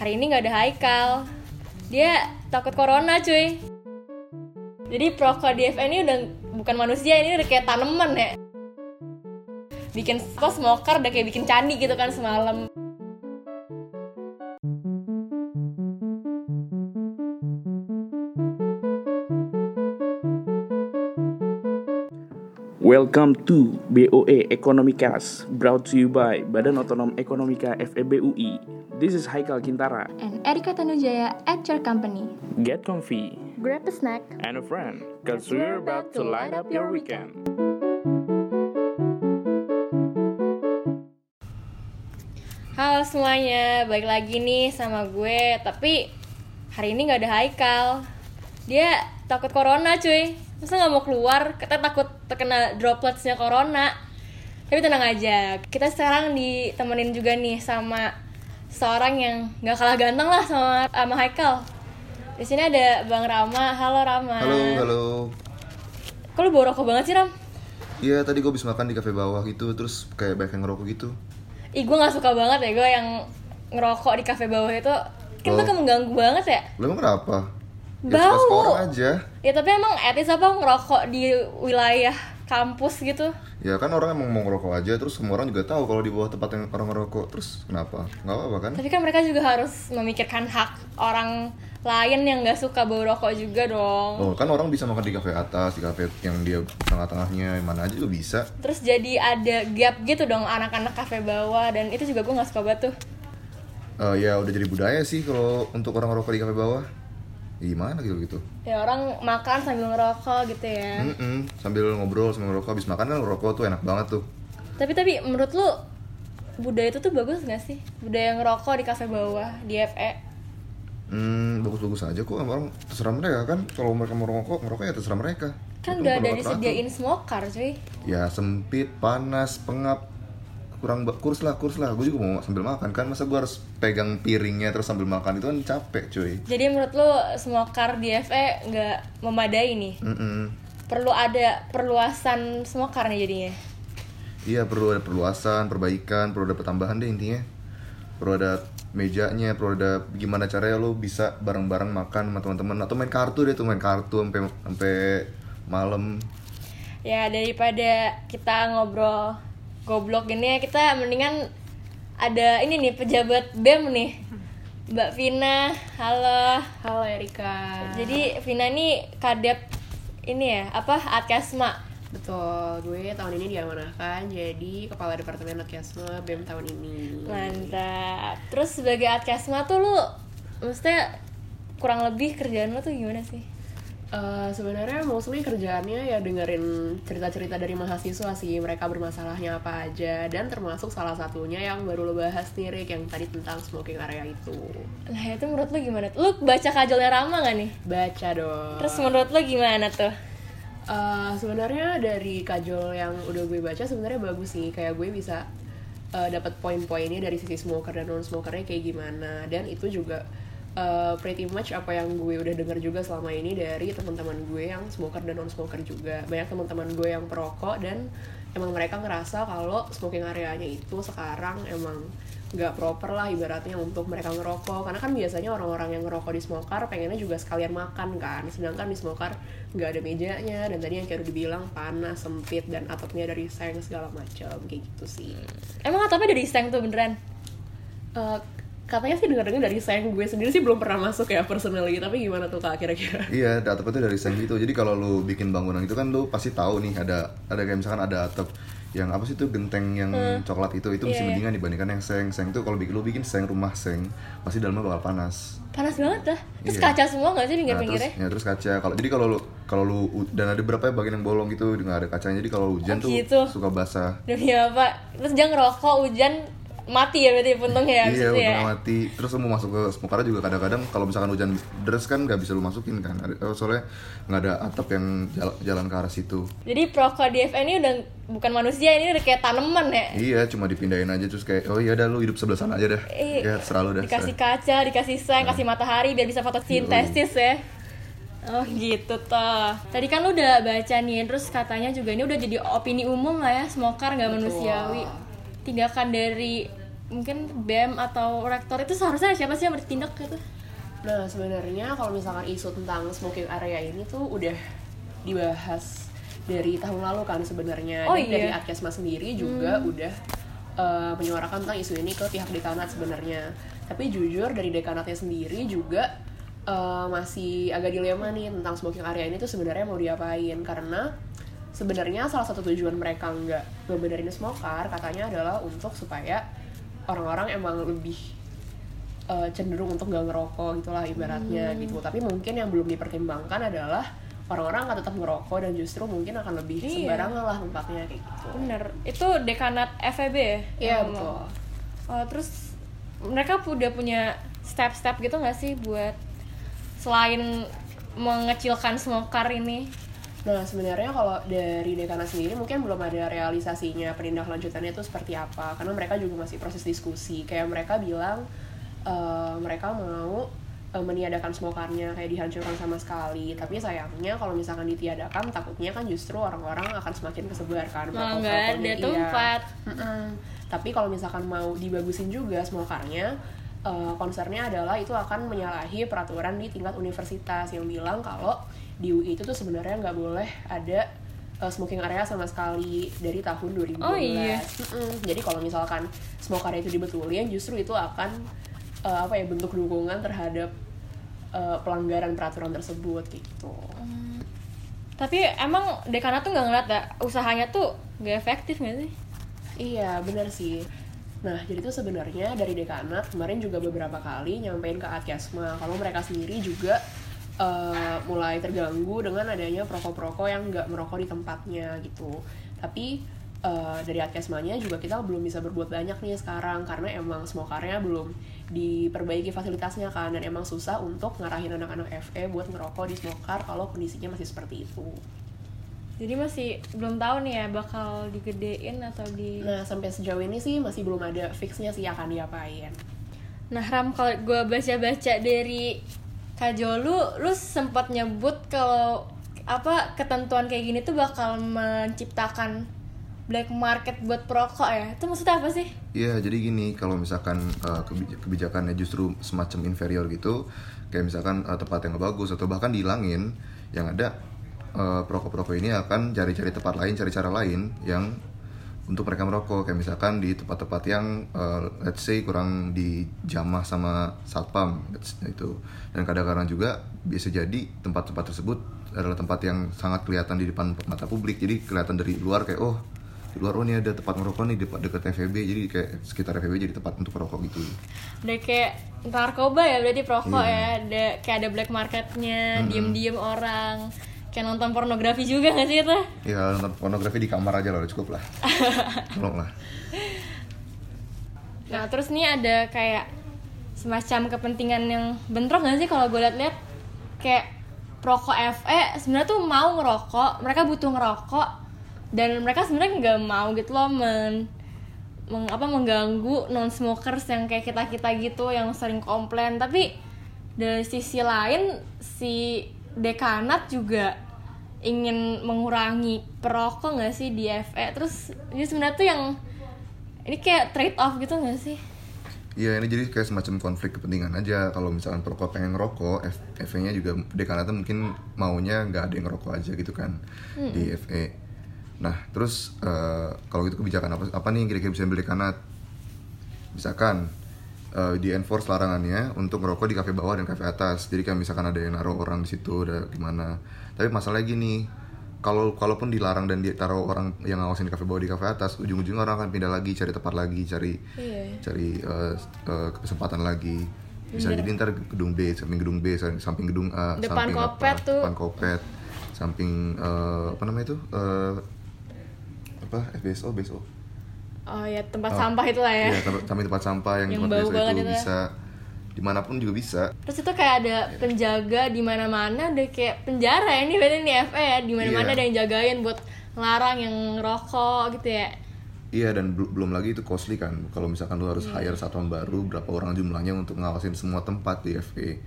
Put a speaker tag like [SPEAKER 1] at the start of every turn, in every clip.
[SPEAKER 1] hari ini nggak ada Haikal. Dia takut corona cuy. Jadi perokok di FN ini udah bukan manusia ini udah kayak tanaman ya. Bikin apa smoker udah kayak bikin candi gitu kan semalam.
[SPEAKER 2] Welcome to BOE Ekonomicast, brought to you by Badan Otonom Ekonomika FEBUI. This is Haikal Kintara.
[SPEAKER 3] and Erika Tanujaya at your company.
[SPEAKER 2] Get comfy
[SPEAKER 3] Grab a snack.
[SPEAKER 2] and a friend, cause we're about to light up your weekend.
[SPEAKER 1] Halo semuanya, balik lagi nih sama gue Tapi hari ini gak ada Haikal Dia takut corona cuy Masa gak mau keluar, kita takut terkena dropletsnya corona Tapi tenang aja, kita sekarang ditemenin juga nih sama Seorang yang gak kalah ganteng lah sama, sama Haikal di sini ada Bang Rama, halo Rama
[SPEAKER 4] Halo, halo.
[SPEAKER 1] Kok lu bawa rokok banget sih Ram?
[SPEAKER 4] Iya, tadi gue habis makan di kafe bawah gitu, terus kayak banyak yang ngerokok gitu.
[SPEAKER 1] Ih gue gak suka banget ya, gue yang ngerokok di kafe bawah itu Kan itu
[SPEAKER 4] Oh.
[SPEAKER 1] mengganggu banget ya
[SPEAKER 4] Lo emang kenapa? Ya,
[SPEAKER 1] Bau.
[SPEAKER 4] orang aja.
[SPEAKER 1] Ya tapi emang etis apa ngerokok di wilayah kampus gitu?
[SPEAKER 4] Ya kan orang emang mau ngerokok aja, terus semua orang juga tahu kalau di bawah tempat yang orang ngerokok. Terus kenapa? Nggak apa-apa kan?
[SPEAKER 1] Tapi kan mereka juga harus memikirkan hak orang lain yang nggak suka bau rokok juga dong.
[SPEAKER 4] Oh, kan orang bisa makan di kafe atas, di kafe yang dia tengah-tengahnya, mana aja juga bisa.
[SPEAKER 1] Terus jadi ada gap gitu dong anak-anak kafe bawah dan itu juga gue nggak suka banget tuh.
[SPEAKER 4] Eh, ya udah jadi budaya sih kalau untuk orang ngerokok di kafe bawah. Ya, gimana gitu gitu?
[SPEAKER 1] Ya orang makan sambil ngerokok gitu ya.
[SPEAKER 4] Mm-mm, sambil ngobrol sambil ngerokok, habis makan kan ngerokok tuh enak banget tuh.
[SPEAKER 1] Tapi tapi menurut lu budaya itu tuh bagus nggak sih? Budaya ngerokok di kafe bawah di? FE.
[SPEAKER 4] Hmm, bagus-bagus aja kok orang terserah mereka kan. Kalau mereka mau ngerokok, ngerokok ya terserah mereka.
[SPEAKER 1] Kan
[SPEAKER 4] Itu
[SPEAKER 1] udah ada disediain smoker cuy.
[SPEAKER 4] ya sempit panas pengap kurang kurs lah kurs lah. Gue juga mau sambil makan kan. Masa gue harus pegang piringnya terus sambil makan? Itu kan capek cuy.
[SPEAKER 1] Jadi menurut lu smoker di FE nggak memadai nih?
[SPEAKER 4] Mm-mm.
[SPEAKER 1] Perlu ada perluasan smoker nih jadinya.
[SPEAKER 4] iya perlu ada perluasan perbaikan perlu ada pertambahan deh intinya. Perlu ada mejanya perlu ada gimana caranya lo bisa bareng-bareng makan sama teman-teman. Atau main kartu deh tuh main kartu sampai sampai malam.
[SPEAKER 1] Ya daripada kita ngobrol goblok gini ya kita mendingan ada ini nih pejabat BEM nih. Mbak Vina, halo.
[SPEAKER 5] Halo Erika.
[SPEAKER 1] Jadi Vina ini kadep ini ya, apa? Atkesma.
[SPEAKER 5] betul, gue tahun ini diamanahkan jadi kepala departemen Atkesma BEM tahun ini.
[SPEAKER 1] Mantap. Terus sebagai Atkesma tuh lu maksudnya kurang lebih kerjaan lu tuh gimana sih?
[SPEAKER 5] Eh, sebenarnya mostly kerjaannya ya dengerin cerita-cerita dari mahasiswa sih mereka bermasalahnya apa aja dan termasuk salah satunya yang baru lo bahas nih Rick yang tadi tentang smoking area itu
[SPEAKER 1] Nah itu menurut lu gimana? Lu baca kajolnya Rama gak nih?
[SPEAKER 5] baca dong
[SPEAKER 1] Terus menurut lu gimana tuh?
[SPEAKER 5] Eh, sebenarnya dari kajol yang udah gue baca sebenarnya bagus sih kayak gue bisa eh, dapat poin-poinnya dari sisi smoker dan non smokernya kayak gimana dan itu juga eh, pretty much apa yang gue udah dengar juga selama ini dari teman-teman gue yang smoker dan non smoker juga. Banyak teman-teman gue yang perokok dan emang mereka ngerasa kalau smoking areanya itu sekarang emang nggak proper lah ibaratnya untuk mereka ngerokok. Karena kan biasanya orang-orang yang ngerokok di smoker pengennya juga sekalian makan kan. Sedangkan di smoker nggak ada mejanya. Dan tadi yang kayak udah dibilang panas sempit dan atapnya dari seng segala macam kayak gitu sih.
[SPEAKER 1] Emang atapnya dari seng tuh beneran?
[SPEAKER 5] Eh, katanya sih dengar-dengar dari seng gue sendiri sih belum pernah masuk ya personally tapi gimana tuh kak kira-kira
[SPEAKER 4] Iya, ada atap itu dari seng gitu. Jadi kalau lu bikin bangunan itu kan lu pasti tahu nih ada ada kayak misalkan ada atap yang apa sih itu genteng yang coklat itu itu
[SPEAKER 1] Iya,
[SPEAKER 4] masih
[SPEAKER 1] iya.
[SPEAKER 4] mendingan dibandingkan yang seng. Seng itu kalau bikin lu bikin seng rumah seng pasti dalamnya bakal panas.
[SPEAKER 1] Panas banget dah. Terus
[SPEAKER 4] Iya.
[SPEAKER 1] kaca semua gak sih
[SPEAKER 4] Nah, terus
[SPEAKER 1] pinggir-pinggirnya?
[SPEAKER 4] ya terus kaca. Kalau jadi kalau lu kalau lu dan ada beberapa bagian yang bolong gitu nggak ada kacanya. Jadi kalau hujan
[SPEAKER 1] Oh,
[SPEAKER 4] tuh
[SPEAKER 1] gitu.
[SPEAKER 4] suka basah.
[SPEAKER 1] Demi apa? Terus dia ngerokok hujan mati ya berarti puntungnya ya
[SPEAKER 4] iya,
[SPEAKER 1] itu ya?
[SPEAKER 4] mati. Terus lu mau masuk ke smoker juga kadang-kadang kalau misalkan hujan deras kan nggak bisa lu masukin kan. Oh, Soalnya nggak ada atap yang jala- jalan ke arah situ.
[SPEAKER 1] Jadi perokok di FN ini udah bukan manusia, ini udah kayak tanaman ya?
[SPEAKER 4] Iya, cuma dipindahin aja terus kayak oh iya dah lu hidup sebelah sana aja dah.
[SPEAKER 1] Eh,
[SPEAKER 4] ya terserah lu dah.
[SPEAKER 1] Dikasih
[SPEAKER 4] serah.
[SPEAKER 1] kaca, dikasih seng, kasih matahari biar bisa fotosintesis ya. Oh gitu toh. Tadi kan lu udah baca nih, terus katanya juga ini udah jadi opini umum lah ya, smoker nggak manusiawi. Tindakan dari mungkin BEM atau rektor itu seharusnya siapa sih yang bertindak gitu
[SPEAKER 5] Nah sebenarnya kalau misalkan isu tentang smoking area ini tuh udah dibahas dari tahun lalu kan sebenarnya
[SPEAKER 1] Oh,
[SPEAKER 5] dan
[SPEAKER 1] iya.
[SPEAKER 5] dari Adkesma sendiri juga udah eh, menyuarakan tentang isu ini ke pihak dekanat sebenarnya. Tapi jujur dari dekanatnya sendiri juga eh, masih agak dilema nih tentang smoking area ini tuh sebenarnya mau diapain karena sebenarnya salah satu tujuan mereka nggak ngebenerin smoker katanya adalah untuk supaya orang-orang emang lebih uh, cenderung untuk gak ngerokok gitulah ibaratnya gitu. Tapi mungkin yang belum dipertimbangkan adalah orang-orang akan tetap ngerokok dan justru mungkin akan lebih
[SPEAKER 1] Iya.
[SPEAKER 5] sembarangan lah tempatnya kayak gitu.
[SPEAKER 1] Bener. Itu dekanat FEB ya?
[SPEAKER 5] Iya,
[SPEAKER 1] yang
[SPEAKER 5] betul.
[SPEAKER 1] oh, terus mereka udah punya step-step gitu nggak sih buat selain mengecilkan smoker ini
[SPEAKER 5] Nah sebenarnya kalau dari dekanat sendiri mungkin belum ada realisasinya penindak lanjutannya itu seperti apa karena mereka juga masih proses diskusi kayak mereka bilang eh, mereka mau eh, meniadakan smokarnya kayak dihancurkan sama sekali tapi sayangnya kalau misalkan ditiadakan takutnya kan justru orang-orang akan semakin kesebar kan
[SPEAKER 1] Malah
[SPEAKER 5] perokok-
[SPEAKER 1] nggak ada
[SPEAKER 5] iya.
[SPEAKER 1] tempat.
[SPEAKER 5] Mm-mm. Tapi kalau misalkan mau dibagusin juga smokarnya, eh, concernnya adalah itu akan menyalahi peraturan di tingkat universitas yang bilang kalau di UI itu tuh sebenarnya nggak boleh ada eh, smoking area sama sekali dari tahun 2012.
[SPEAKER 1] Oh, iya.
[SPEAKER 5] Mm-mm. Jadi kalau misalkan smoke area itu dibetulin, justru itu akan eh, apa ya bentuk dukungan terhadap eh, pelanggaran peraturan tersebut gitu.
[SPEAKER 1] tapi emang dekanat tuh nggak ngeliat ya usahanya tuh nggak efektif nggak sih
[SPEAKER 5] Iya, benar sih. Nah, jadi tuh sebenarnya dari dekanat kemarin juga beberapa kali nyampein ke Adkesma kalau mereka sendiri juga eh, mulai terganggu dengan adanya perokok-perokok yang nggak merokok di tempatnya gitu. Tapi eh, dari Adkesmanya juga kita belum bisa berbuat banyak nih sekarang karena emang smokernya belum diperbaiki fasilitasnya kan dan emang susah untuk ngarahin anak-anak FE buat ngerokok di smoker kalau kondisinya masih seperti itu.
[SPEAKER 1] jadi masih belum tahu nih ya bakal digedein atau di
[SPEAKER 5] Nah, sampai sejauh ini sih masih belum ada fixnya sih akan diapain.
[SPEAKER 1] Nah Ram kalau gue baca-baca dari Kak Jolu, lu sempat nyebut kalau apa ketentuan kayak gini tuh bakal menciptakan black market buat perokok ya. Itu maksudnya apa sih?
[SPEAKER 4] Iya, jadi gini, kalau misalkan uh, kebi- kebijakannya justru semacam inferior gitu, kayak misalkan uh, tempat yang bagus atau bahkan dihilangin, yang ada uh, perokok-perokok ini akan cari-cari tempat lain, cari cara lain yang untuk mereka merokok, kayak misalkan di tempat-tempat yang uh, let's say kurang dijamah sama satpam itu, dan kadang-kadang juga bisa jadi tempat-tempat tersebut adalah tempat yang sangat kelihatan di depan mata publik, jadi kelihatan dari luar kayak oh di luar oh ini ada tempat merokok nih dekat dekat FEB jadi kayak sekitar FEB jadi tempat untuk merokok gitu
[SPEAKER 1] Udah kayak narkoba ya berarti perokok
[SPEAKER 4] Iya.
[SPEAKER 1] ya. Ada kayak ada black marketnya, diem-diem orang. Kayak nonton pornografi juga gak sih itu?
[SPEAKER 4] ya nonton pornografi di kamar aja lah udah cukup lah. Tolong lah.
[SPEAKER 1] Nah terus nih ada kayak semacam kepentingan yang bentrok gak sih kalau gue liat-liat? Kayak perokok FE sebenarnya tuh mau ngerokok, mereka butuh ngerokok dan mereka sebenarnya nggak mau gitu loh men, meng- apa mengganggu non smokers yang kayak kita kita gitu yang sering komplain. Tapi dari sisi lain si dekanat juga ingin mengurangi perokok nggak sih di FE terus ini sebenarnya tuh yang ini kayak trade off gitu nggak sih?
[SPEAKER 4] Iya ini jadi kayak semacam konflik kepentingan aja. Kalau misalkan perokok pengen ngerokok FE-nya juga dekanatnya mungkin maunya nggak ada yang ngerokok aja gitu kan di FE nah terus eh, kalau gitu kebijakan apa apa nih kira-kira bisa ambil dekanat? Misalkan eh, di enforce larangannya untuk ngerokok di kafe bawah dan kafe atas. Jadi kan misalkan ada yang naruh orang di situ ada gimana. Tapi masalahnya gini kalau kalaupun dilarang dan ditaruh orang yang ngawasin di kafe bawah di kafe atas ujung-ujungnya orang akan pindah lagi cari tempat lagi cari
[SPEAKER 1] Iya.
[SPEAKER 4] cari eh, eh, kesempatan lagi. Bisa jadi ntar gedung B samping gedung B samping gedung A
[SPEAKER 1] Depan
[SPEAKER 4] samping
[SPEAKER 1] Kopet
[SPEAKER 4] apa,
[SPEAKER 1] tuh.
[SPEAKER 4] depan kopet samping eh, apa namanya itu? Eh, apa FBSO BSO
[SPEAKER 1] oh ya tempat sampah itulah ya
[SPEAKER 4] Iya, tempat- tempat sampah yang,
[SPEAKER 1] Yang
[SPEAKER 4] tempat
[SPEAKER 1] bau
[SPEAKER 4] biasa itu
[SPEAKER 1] itu ya.
[SPEAKER 4] bisa di mana pun juga bisa
[SPEAKER 1] terus itu kayak ada penjaga di mana-mana udah kayak penjara ya ini berarti ini FE ya di mana-mana
[SPEAKER 4] Iya.
[SPEAKER 1] ada yang jagain buat ngelarang yang rokok gitu ya
[SPEAKER 4] Iya dan bel- belum lagi itu costly kan kalau misalkan lu harus
[SPEAKER 1] Iya.
[SPEAKER 4] hire satpam baru berapa orang jumlahnya untuk ngawasin semua tempat di FE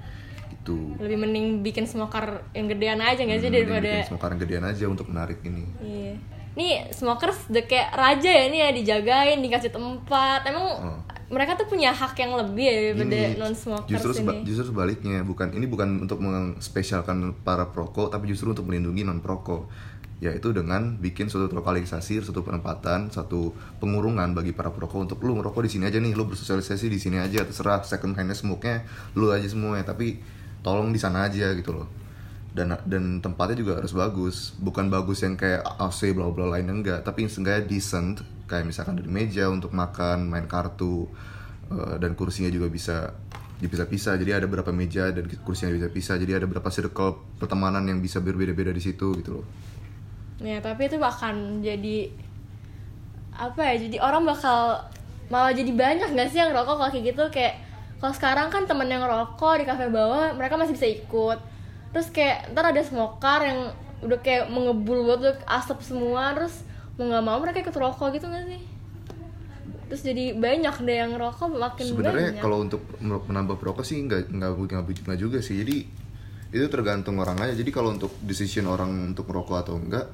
[SPEAKER 4] gitu.
[SPEAKER 1] lebih mending bikin smoker yang gedean aja nggak sih
[SPEAKER 4] Hmm,
[SPEAKER 1] daripada
[SPEAKER 4] bikin semua karang gedean aja untuk menarik ini.
[SPEAKER 1] iya nih smokers udah kayak raja ya nih ya dijagain dikasih tempat emang
[SPEAKER 4] Oh.
[SPEAKER 1] mereka tuh punya hak yang lebih ya daripada non smokers
[SPEAKER 4] justru seba-
[SPEAKER 1] ini.
[SPEAKER 4] justru sebaliknya bukan ini bukan untuk mengspesialkan para perokok tapi justru untuk melindungi non perokok yaitu dengan bikin suatu lokalisasi suatu penempatan satu pengurungan bagi para perokok untuk lu ngerokok di sini aja nih lu bersosialisasi di sini aja terserah second hand smoke-nya lu aja semuanya tapi tolong di sana aja gitu loh dan dan tempatnya juga harus bagus. Bukan bagus yang kayak AC bla bla lain enggak. Tapi seenggaknya decent. Kayak misalkan dari meja untuk makan main kartu eh, dan kursinya juga bisa dipisah-pisah. Jadi ada berapa meja dan kursinya bisa pisah jadi ada berapa circle pertemanan yang bisa berbeda-beda di situ gitu loh.
[SPEAKER 1] Ya, tapi itu akan jadi apa ya? Jadi orang bakal malah jadi banyak nggak sih yang rokok kalau kayak gitu kayak kalau sekarang kan temen yang rokok di kafe bawah mereka masih bisa ikut. Terus kayak ntar ada smoker yang udah kayak mengebul buat tuh asap semua terus mau nggak mau mereka ikut rokok gitu nggak sih? Terus jadi banyak deh yang rokok makin
[SPEAKER 4] sebenarnya kalau untuk menambah perokok sih nggak nggak nggak juga sih. Jadi itu tergantung orang aja. Jadi kalau untuk decision orang untuk merokok atau enggak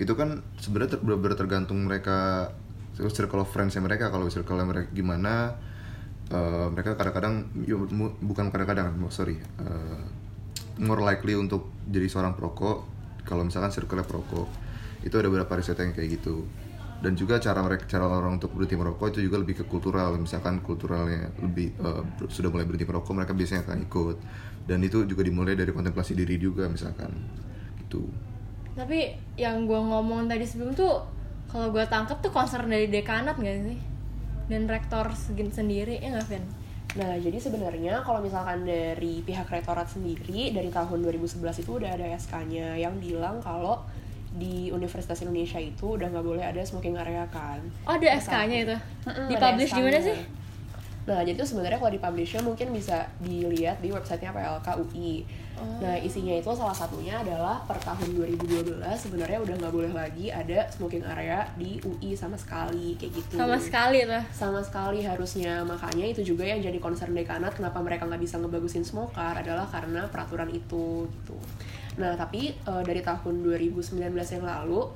[SPEAKER 4] itu kan sebenarnya ter, benar-benar tergantung mereka circle of friends mereka. Kalau circle mereka gimana eh, mereka kadang-kadang bukan kadang-kadang sorry eh, more likely untuk jadi seorang perokok kalau misalkan circle perokok itu ada beberapa riset yang kayak gitu. Dan juga cara mereka cara orang untuk berhenti merokok itu juga lebih ke kultural. Misalkan kulturalnya lebih ber- sudah mulai berhenti merokok mereka biasanya akan ikut. Dan itu juga dimulai dari kontemplasi diri juga misalkan. Gitu.
[SPEAKER 1] Tapi yang gue ngomong tadi sebelum tuh kalau gue tangkep tuh concern dari dekanat gak sih? Dan rektor sendiri ya nggak Vin?
[SPEAKER 5] Nah, jadi sebenarnya kalau misalkan dari pihak rektorat sendiri dari tahun 2011 itu udah ada SK-nya yang bilang kalau di Universitas Indonesia itu udah nggak boleh ada smoking area kan.
[SPEAKER 1] Oh ada SK-nya itu?
[SPEAKER 5] Mm-mm,
[SPEAKER 1] Di
[SPEAKER 5] ada
[SPEAKER 1] publish di mana sih?
[SPEAKER 5] Nah, jadi itu sebenarnya kalau di publishnya mungkin bisa dilihat di websitenya PLK UI. Nah, isinya itu salah satunya adalah per tahun 2012 sebenarnya udah nggak boleh lagi ada smoking area di UI sama sekali kayak gitu.
[SPEAKER 1] Sama sekali tuh
[SPEAKER 5] sama sekali harusnya. Makanya itu juga yang jadi concern dekanat kenapa mereka nggak bisa ngebagusin smoker adalah karena peraturan itu gitu. Nah tapi eh, dari tahun 2019 yang lalu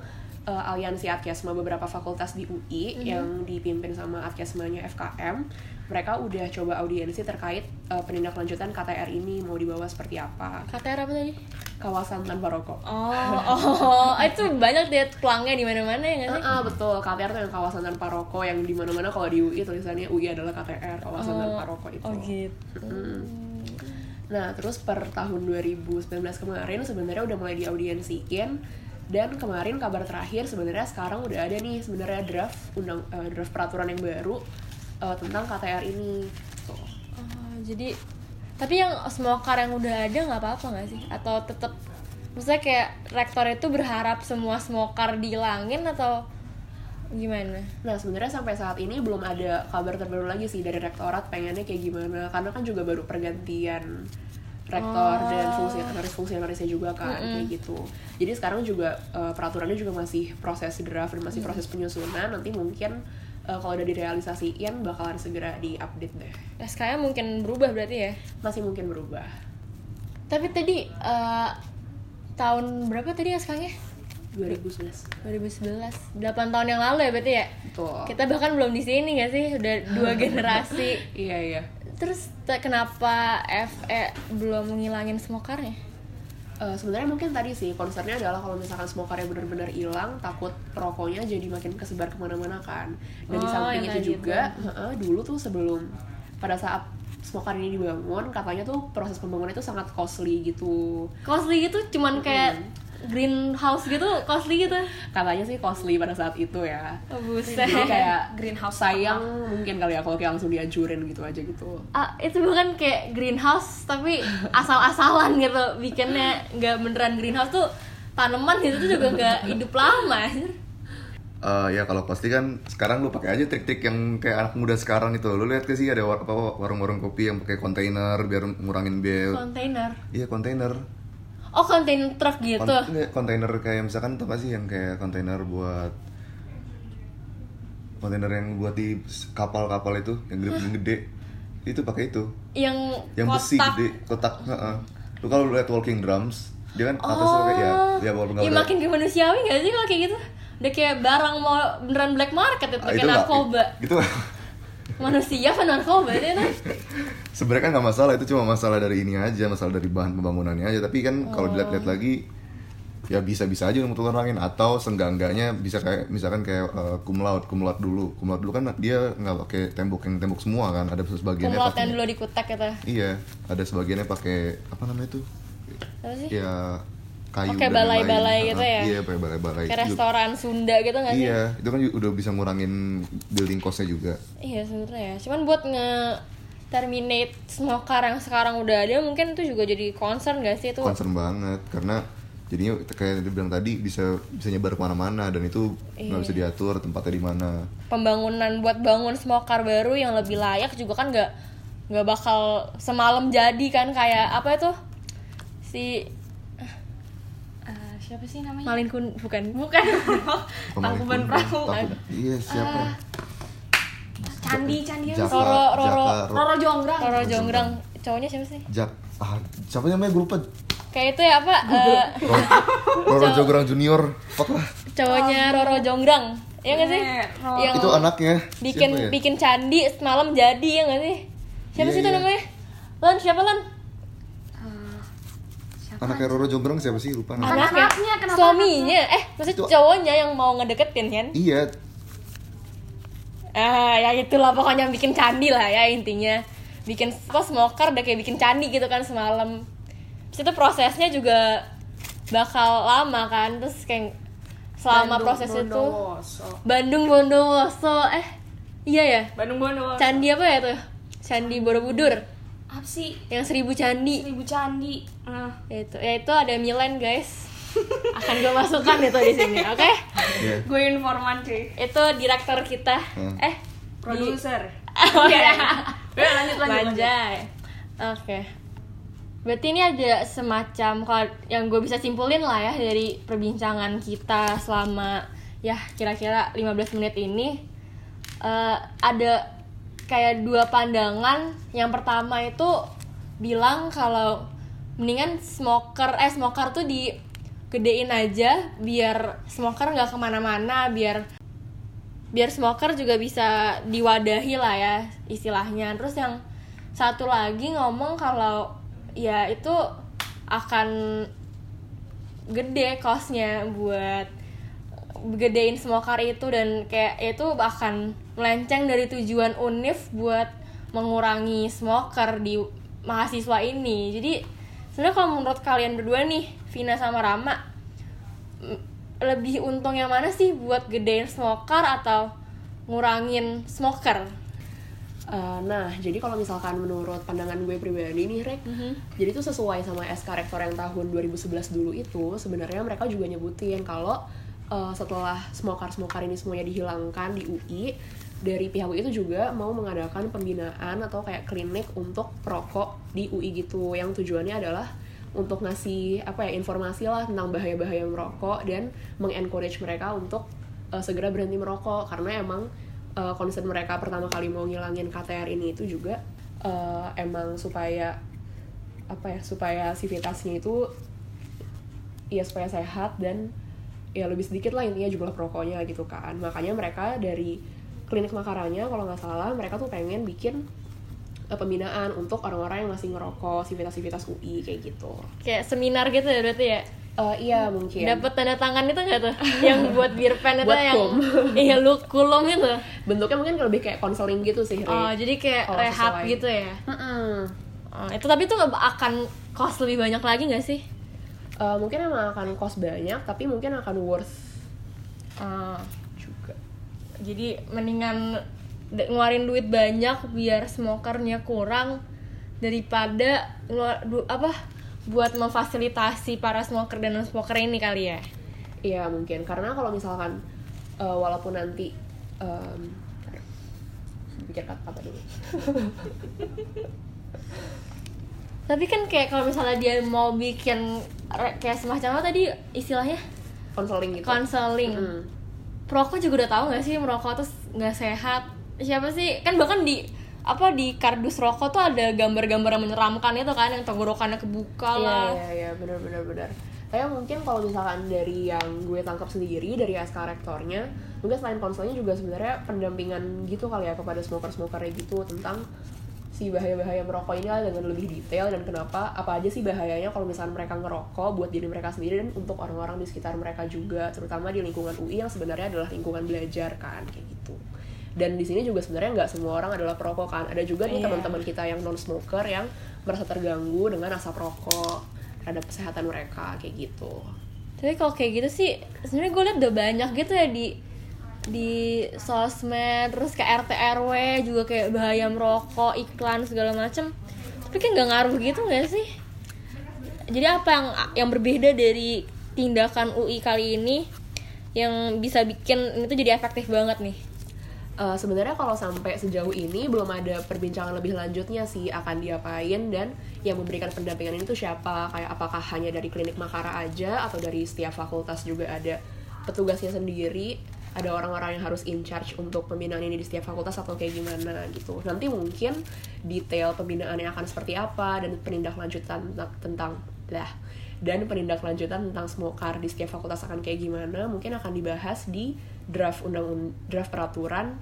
[SPEAKER 5] eh, aliansi Adkesma beberapa fakultas di UI yang dipimpin sama Adkesmanya FKM mereka udah coba audiensi terkait eh, penindaklanjutan KTR ini mau dibawa seperti apa
[SPEAKER 1] KTR apa tadi?
[SPEAKER 5] kawasan tanpa rokok
[SPEAKER 1] Oh, oh, itu banyak deh pelangnya di mana-mana ya nggak sih?
[SPEAKER 5] Ah, betul. KTR tuh yang kawasan tanpa rokok yang di mana-mana kalau di UI tulisannya UI adalah KTR, kawasan tanpa rokok itu.
[SPEAKER 1] Oh gitu.
[SPEAKER 5] Mm. Nah, terus per tahun 2019 kemarin sebenarnya udah mulai diaudiensiin dan kemarin kabar terakhir sebenarnya sekarang udah ada nih sebenarnya draft undang eh, draft peraturan yang baru eh, tentang KTR ini. Tuh.
[SPEAKER 1] Oh, jadi tapi yang smoker yang udah ada nggak apa-apa nggak sih? Atau tetap maksudnya kayak rektor itu berharap semua smoker dihilangin atau gimana?
[SPEAKER 5] Nah sebenarnya sampai saat ini belum ada kabar terbaru lagi sih dari rektorat pengennya kayak gimana karena kan juga baru pergantian rektor dan fungsionaris fungsionarisnya juga kan kayak gitu. Jadi sekarang juga eh, peraturannya juga masih proses draft dan masih proses penyusunan. Nanti mungkin eh, kalau udah direalisasiin bakalan segera diupdate deh.
[SPEAKER 1] SK-nya mungkin berubah berarti ya?
[SPEAKER 5] Masih mungkin berubah.
[SPEAKER 1] Tapi tadi eh, tahun berapa tadi SK-nya?
[SPEAKER 5] 2011.
[SPEAKER 1] 2011 8 tahun yang lalu ya berarti ya?
[SPEAKER 5] Betul.
[SPEAKER 1] kita bahkan belum di sini gak sih? Udah dua generasi.
[SPEAKER 5] Iya iya.
[SPEAKER 1] terus te- kenapa FE belum menghilangin smokernya?
[SPEAKER 5] Eh, sebenarnya mungkin tadi sih concernnya adalah kalau misalkan smokernya benar-benar hilang takut rokoknya jadi makin kesebar ke mana-mana kan. Dan di
[SPEAKER 1] Oh,
[SPEAKER 5] samping
[SPEAKER 1] yang
[SPEAKER 5] itu juga heeh, dulu tuh sebelum pada saat smoker ini dibangun katanya tuh proses pembangunan itu sangat costly gitu.
[SPEAKER 1] Costly gitu cuman kayak greenhouse gitu costly gitu.
[SPEAKER 5] Katanya sih costly pada saat itu ya.
[SPEAKER 1] Oh, buset.
[SPEAKER 5] Jadi kayak greenhouse sayang mungkin kali ya kalau kayak langsung dihancurin gitu aja gitu.
[SPEAKER 1] Ah, itu bukan kayak greenhouse tapi asal-asalan gitu. Bikinnya nggak beneran greenhouse tuh tanaman itu tuh juga nggak hidup lama
[SPEAKER 4] Eh, ya kalau pasti kan sekarang lu pakai aja trik-trik yang kayak anak muda sekarang itu lu lihat ke sih ada war- apa warung-warung kopi yang pakai kontainer biar ngurangin biaya?
[SPEAKER 1] Kontainer.
[SPEAKER 4] Iya kontainer
[SPEAKER 1] oh kontainer truk gitu.
[SPEAKER 4] Kon- enggak, kontainer kayak misalkan tuh apa sih yang kayak kontainer buat kontainer yang buat di kapal-kapal itu yang gede, yang gede. Itu pakai itu.
[SPEAKER 1] Yang
[SPEAKER 4] yang besi
[SPEAKER 1] kotak.
[SPEAKER 4] gede kotak heeh. lu kalau lihat walking drums dia kan atasnya kayak ya ya walaupun nggak
[SPEAKER 1] ya makin ke manusiawi gak sih kalau kayak gitu? Udah kayak barang mau beneran black market itu
[SPEAKER 4] Ah,
[SPEAKER 1] kayak narkoba.
[SPEAKER 4] itu
[SPEAKER 1] manusia apa narkoba? Itu tuh
[SPEAKER 4] sebenarnya kan nggak masalah itu cuma masalah dari ini aja masalah dari bahan pembangunannya aja. Tapi kan kalau dilihat-lihat lagi ya bisa-bisa aja untuk orangin atau senggangganya bisa kayak misalkan kayak uh, cum laude cum laude dulu. Cum laude dulu kan dia nggak pakai tembok yang tembok semua kan. Ada sebagiannya pakai
[SPEAKER 1] yang dulu dikutak
[SPEAKER 4] iya ada sebagiannya pakai apa namanya itu?
[SPEAKER 1] Apa sih?
[SPEAKER 4] Ya kayu
[SPEAKER 1] Pakai balai-balai gitu ya?
[SPEAKER 4] iya pakai balai-balai
[SPEAKER 1] kayak restoran Sunda gitu nggak sih
[SPEAKER 4] iya itu kan udah bisa ngurangin building costnya juga
[SPEAKER 1] Iya sebenarnya ya. Cuman buat nge terminate smoker yang sekarang udah ada mungkin itu juga jadi concern gak sih itu?
[SPEAKER 4] concern banget karena jadinya kayak yang dibilang tadi bisa bisa nyebar ke mana-mana dan itu nggak bisa
[SPEAKER 1] Iya.
[SPEAKER 4] diatur tempatnya di mana
[SPEAKER 1] Pembangunan buat bangun smoker baru yang lebih layak juga kan nggak nggak bakal semalam jadi kan kayak apa itu si
[SPEAKER 3] siapa sih namanya?
[SPEAKER 1] Malin Kun bukan bukan Tangkuban Perahu kan.
[SPEAKER 4] Iya siapa
[SPEAKER 3] Candi, Candi apa
[SPEAKER 4] Jaka?
[SPEAKER 1] Roro- Roro-
[SPEAKER 4] Jaka, Ro-
[SPEAKER 3] Roro Jonggrang.
[SPEAKER 1] Roro Jonggrang cowoknya siapa sih?
[SPEAKER 4] Jak ah, siapa namanya gue lupa
[SPEAKER 1] Kayak itu ya apa eh,
[SPEAKER 4] Ro- Roro Jograng Junior fuck lah
[SPEAKER 1] cowoknya Roro Jonggrang ya nggak sih?
[SPEAKER 3] Eh, Roro.
[SPEAKER 1] Yang
[SPEAKER 4] itu anaknya
[SPEAKER 1] bikin
[SPEAKER 4] ya?
[SPEAKER 1] bikin candi semalam jadi ya nggak sih siapa
[SPEAKER 4] Iya,
[SPEAKER 1] sih itu
[SPEAKER 4] iya.
[SPEAKER 1] namanya Lan siapa Lan
[SPEAKER 3] Eh?
[SPEAKER 4] Anaknya Roro Jograng siapa sih? Lupa namanya.
[SPEAKER 1] Anaknya
[SPEAKER 3] anaknya, kenapa
[SPEAKER 1] suaminya? Eh maksudnya
[SPEAKER 4] Itu-
[SPEAKER 1] cowoknya yang mau ngedeketin kan
[SPEAKER 4] iya.
[SPEAKER 1] Ah ya itulah pokoknya bikin candi lah ya intinya. Bikin apa smoker udah kayak bikin candi gitu kan semalam. Terus itu prosesnya juga bakal lama kan terus kayak selama
[SPEAKER 3] Bandung
[SPEAKER 1] proses itu
[SPEAKER 3] Bondowoso.
[SPEAKER 1] Bandung Bondowoso eh iya ya?
[SPEAKER 3] Bandung Bondowoso.
[SPEAKER 1] candi apa ya tuh candi Borobudur
[SPEAKER 3] Apa sih?
[SPEAKER 1] yang seribu candi
[SPEAKER 3] Seribu candi.
[SPEAKER 1] Ya itu ya itu ada Milan guys akan gue masukkan itu di sini oke
[SPEAKER 4] iya
[SPEAKER 3] gue informan cuy.
[SPEAKER 1] itu direktur kita
[SPEAKER 4] Hmm.
[SPEAKER 1] eh
[SPEAKER 3] Produser. Oke.
[SPEAKER 1] iya.
[SPEAKER 3] Udah lanjut lanjut. lanjut.
[SPEAKER 1] Oke. Berarti ini ada semacam kalau yang gue bisa simpulin lah ya dari perbincangan kita selama ya kira-kira 15 menit ini eh, ada kayak dua pandangan. Yang pertama itu bilang kalau mendingan smoker eh smoker tuh digedein aja biar smoker nggak ke mana-mana biar biar smoker juga bisa diwadahi lah ya istilahnya terus yang satu lagi ngomong kalau ya itu akan gede costnya buat gedein smoker itu dan kayak itu bahkan melenceng dari tujuan UNIF buat mengurangi smoker di mahasiswa ini. Jadi sebenarnya kalau menurut kalian berdua nih Vina sama Rama lebih untung yang mana sih buat gedein smoker atau ngurangin smoker?
[SPEAKER 5] Uh, nah, jadi kalau misalkan menurut pandangan gue pribadi nih, Rek, jadi itu sesuai sama SK Rektor yang tahun 2011 dulu itu, sebenarnya mereka juga nyebutin kalau uh, setelah smoker-smoker ini semuanya dihilangkan di UI, dari pihak UI itu juga mau mengadakan pembinaan atau kayak klinik untuk perokok di UI gitu, yang tujuannya adalah untuk ngasih apa ya informasi lah tentang bahaya-bahaya merokok dan mengencourage mereka untuk uh, segera berhenti merokok. Karena emang uh, concern mereka pertama kali mau ngilangin KTR ini itu juga uh, emang supaya apa ya supaya sivitasnya itu ya supaya sehat dan ya lebih sedikit lah intinya jumlah perokoknya gitu kan. Makanya mereka dari klinik makaranya kalau nggak salah mereka tuh pengen bikin uh, pembinaan untuk orang-orang yang masih ngerokok sivitas-sivitas UI kayak gitu.
[SPEAKER 1] Kayak seminar gitu ya berarti ya?
[SPEAKER 5] Uh, iya mungkin.
[SPEAKER 1] Dapat tanda tangan itu nggak tuh? Yang buat beer pen itu
[SPEAKER 5] Buat
[SPEAKER 1] yang
[SPEAKER 5] kum.
[SPEAKER 1] iya lu kulum itu
[SPEAKER 5] bentuknya mungkin lebih kayak konseling gitu sih
[SPEAKER 1] oh jadi kayak
[SPEAKER 5] Kalau
[SPEAKER 1] rehab
[SPEAKER 5] sesuai.
[SPEAKER 1] gitu ya?
[SPEAKER 5] Mm-mm.
[SPEAKER 1] oh, itu tapi itu akan cost lebih banyak lagi nggak sih
[SPEAKER 5] Uh, mungkin emang akan cost banyak tapi mungkin akan worth
[SPEAKER 1] Oh,
[SPEAKER 5] juga.
[SPEAKER 1] Jadi mendingan ngeluarin duit banyak biar smokernya kurang daripada ngeluar du- apa buat memfasilitasi para smoker dan non smoker ini kali ya?
[SPEAKER 5] Iya mungkin. Karena kalau misalkan uh, walaupun nanti um, pikir kata-kata dulu
[SPEAKER 1] tapi kan kayak kalau misalnya dia mau bikin kayak semacam apa tadi istilahnya?
[SPEAKER 5] Konseling gitu.
[SPEAKER 1] Konseling
[SPEAKER 5] Mm.
[SPEAKER 1] perokok juga udah tahu nggak sih merokok tuh nggak sehat? Siapa sih? Kan bahkan di apa di kardus rokok tuh ada gambar-gambar yang menyeramkan itu kan yang tenggorokannya kebuka
[SPEAKER 5] Iya
[SPEAKER 1] lah.
[SPEAKER 5] iya iya benar benar benar. Kayak mungkin kalau misalkan dari yang gue tangkap sendiri dari SK rektornya, mungkin selain konselnya juga sebenarnya pendampingan gitu kali ya kepada smoker-smoker gitu tentang si bahaya-bahaya merokok ini dengan lebih detail dan kenapa apa aja sih bahayanya kalau misalkan mereka ngerokok buat diri mereka sendiri dan untuk orang-orang di sekitar mereka juga terutama di lingkungan UI yang sebenarnya adalah lingkungan belajar kan kayak gitu. Dan di sini juga sebenarnya nggak semua orang adalah perokok kan. Ada juga nih
[SPEAKER 1] Iya.
[SPEAKER 5] teman-teman kita yang non smoker yang merasa terganggu dengan asap rokok terhadap kesehatan mereka kayak gitu.
[SPEAKER 1] Tapi kalau kayak gitu sih sebenarnya gue liat udah banyak gitu ya di di sosmed terus ke RT RW juga kayak bahaya merokok iklan segala macem. Tapi kan nggak ngaruh gitu nggak sih? Jadi apa yang yang berbeda dari tindakan UI kali ini yang bisa bikin ini tuh jadi efektif banget nih?
[SPEAKER 5] Eh, sebenarnya kalau sampai sejauh ini belum ada perbincangan lebih lanjutnya sih akan diapain dan yang memberikan pendampingan ini tuh siapa? Kayak apakah hanya dari klinik Makara aja atau dari setiap fakultas juga ada petugasnya sendiri ada orang-orang yang harus in charge untuk pembinaan ini di setiap fakultas atau kayak gimana gitu nanti mungkin detail pembinaannya akan seperti apa dan penindaklanjutan tentang- tentang lah dan penindaklanjutan tentang smokar di setiap fakultas akan kayak gimana mungkin akan dibahas di draft undang draft peraturan